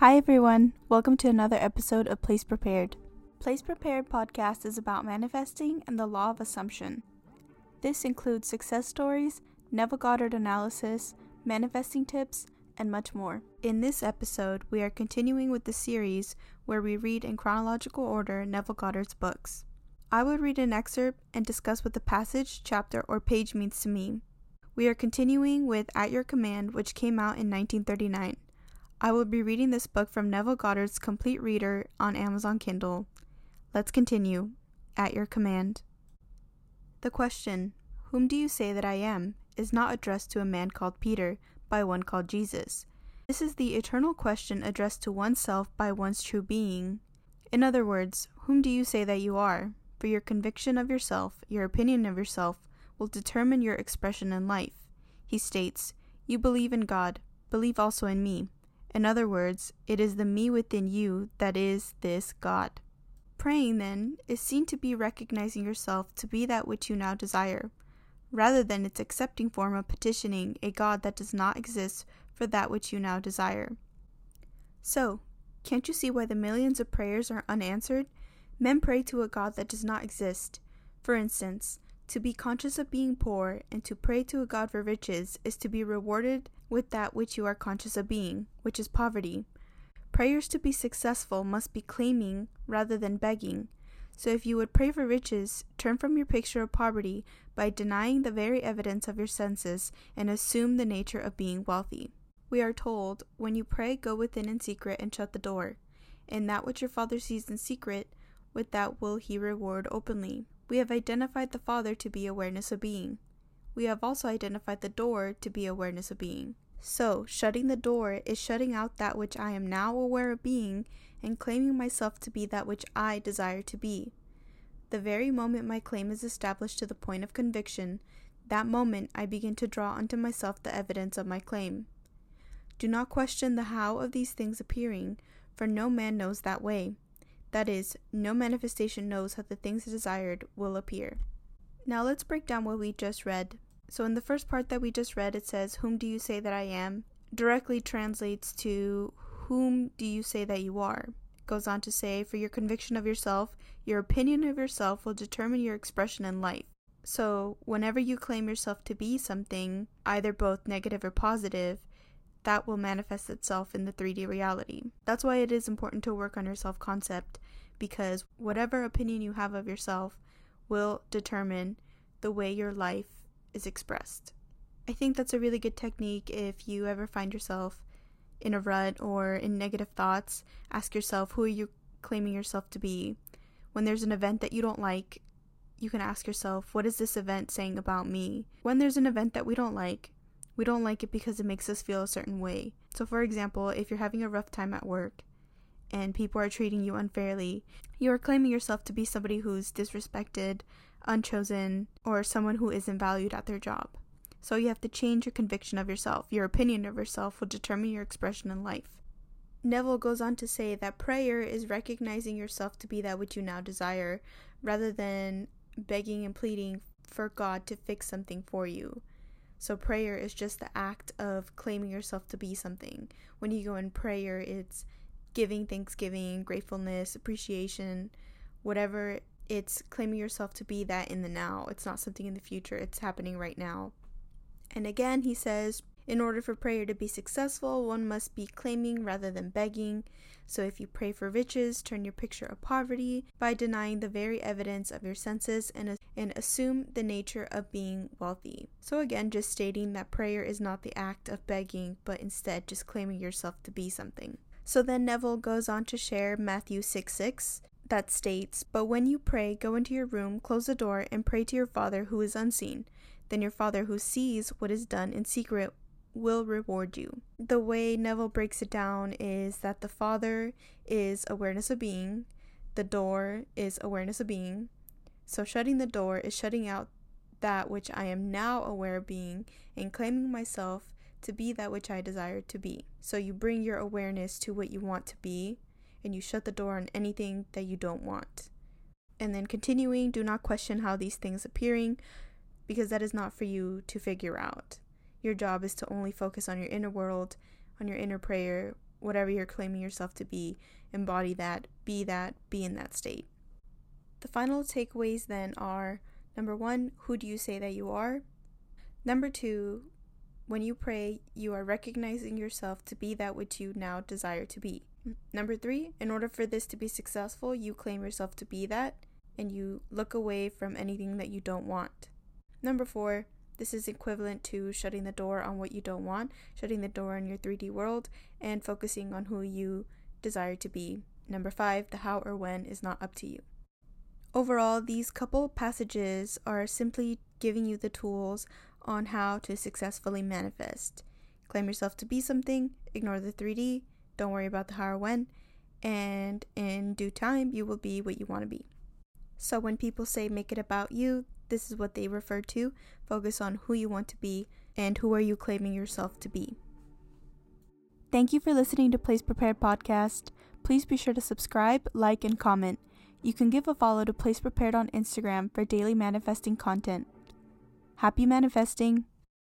Hi, everyone. Welcome to another episode of Place Prepared. Place Prepared podcast is about manifesting and the law of assumption. This includes success stories, Neville Goddard analysis, manifesting tips, and much more. In this episode, we are continuing with the series where we read in chronological order Neville Goddard's books. I will read an excerpt and discuss what the passage, chapter, or page means to me. We are continuing with At Your Command, which came out in 1939. I will be reading this book from Neville Goddard's Complete Reader on Amazon Kindle. Let's continue. At Your Command. The question, Whom do you say that I am? is not addressed to a man called Peter, by one called Jesus. This is the eternal question addressed to oneself by one's true being. In other words, whom do you say that you are? For your conviction of yourself, your opinion of yourself, will determine your expression in life. He states, You believe in God, believe also in me. In other words, it is the me within you that is this God. Praying, then, is seen to be recognizing yourself to be that which you now desire, rather than its accepting form of petitioning a God that does not exist for that which you now desire. So, can't you see why the millions of prayers are unanswered? Men pray to a God that does not exist. For instance, to be conscious of being poor and to pray to a God for riches is to be rewarded with that which you are conscious of being, which is poverty. Prayers to be successful must be claiming rather than begging. So if you would pray for riches, turn from your picture of poverty by denying the very evidence of your senses and assume the nature of being wealthy. We are told, When you pray, go within in secret and shut the door. And that which your Father sees in secret, with that will he reward openly. We have identified the Father to be awareness of being. We have also identified the door to be awareness of being. So, shutting the door is shutting out that which I am now aware of being and claiming myself to be that which I desire to be. The very moment my claim is established to the point of conviction, that moment I begin to draw unto myself the evidence of my claim. Do not question the how of these things appearing, for no man knows that way. That is, no manifestation knows how the things desired will appear. Now let's break down what we just read. So, in the first part that we just read, it says, Whom do you say that I am? directly translates to, Whom do you say that you are? It goes on to say, For your conviction of yourself, your opinion of yourself will determine your expression in life. So, whenever you claim yourself to be something, either both negative or positive, that will manifest itself in the 3D reality. That's why it is important to work on your self concept because whatever opinion you have of yourself will determine the way your life is expressed. I think that's a really good technique if you ever find yourself in a rut or in negative thoughts. Ask yourself, who are you claiming yourself to be? When there's an event that you don't like, you can ask yourself, what is this event saying about me? When there's an event that we don't like, we don't like it because it makes us feel a certain way. So, for example, if you're having a rough time at work and people are treating you unfairly, you are claiming yourself to be somebody who's disrespected, unchosen, or someone who isn't valued at their job. So, you have to change your conviction of yourself. Your opinion of yourself will determine your expression in life. Neville goes on to say that prayer is recognizing yourself to be that which you now desire, rather than begging and pleading for God to fix something for you. So, prayer is just the act of claiming yourself to be something. When you go in prayer, it's giving thanksgiving, gratefulness, appreciation, whatever. It's claiming yourself to be that in the now. It's not something in the future, it's happening right now. And again, he says, in order for prayer to be successful, one must be claiming rather than begging. So if you pray for riches, turn your picture of poverty by denying the very evidence of your senses and, and assume the nature of being wealthy. So again, just stating that prayer is not the act of begging, but instead just claiming yourself to be something. So then Neville goes on to share Matthew 6 6 that states, But when you pray, go into your room, close the door, and pray to your Father who is unseen. Then your Father who sees what is done in secret will reward you. The way Neville breaks it down is that the Father is awareness of being, the door is awareness of being. So, shutting the door is shutting out that which I am now aware of being and claiming myself to be that which I desire to be. So, you bring your awareness to what you want to be and you shut the door on anything that you don't want. And then continuing, do not question how these things appearing because that is not for you to figure out. Your job is to only focus on your inner world, on your inner prayer, whatever you're claiming yourself to be, embody that, be that, be in that state. The final takeaways then are number one, who do you say that you are? Number two, when you pray, you are recognizing yourself to be that which you now desire to be. Number three, in order for this to be successful, you claim yourself to be that and you look away from anything that you don't want. Number four, this is equivalent to shutting the door on what you don't want, shutting the door on your 3D world, and focusing on who you desire to be. Number five, the how or when is not up to you. Overall, these couple passages are simply giving you the tools on how to successfully manifest. Claim yourself to be something, ignore the 3D, don't worry about the how or when, and in due time, you will be what you want to be. So when people say make it about you, this is what they refer to. Focus on who you want to be and who are you claiming yourself to be. Thank you for listening to Place Prepared podcast. Please be sure to subscribe, like, and comment. You can give a follow to Place Prepared on Instagram for daily manifesting content. Happy manifesting!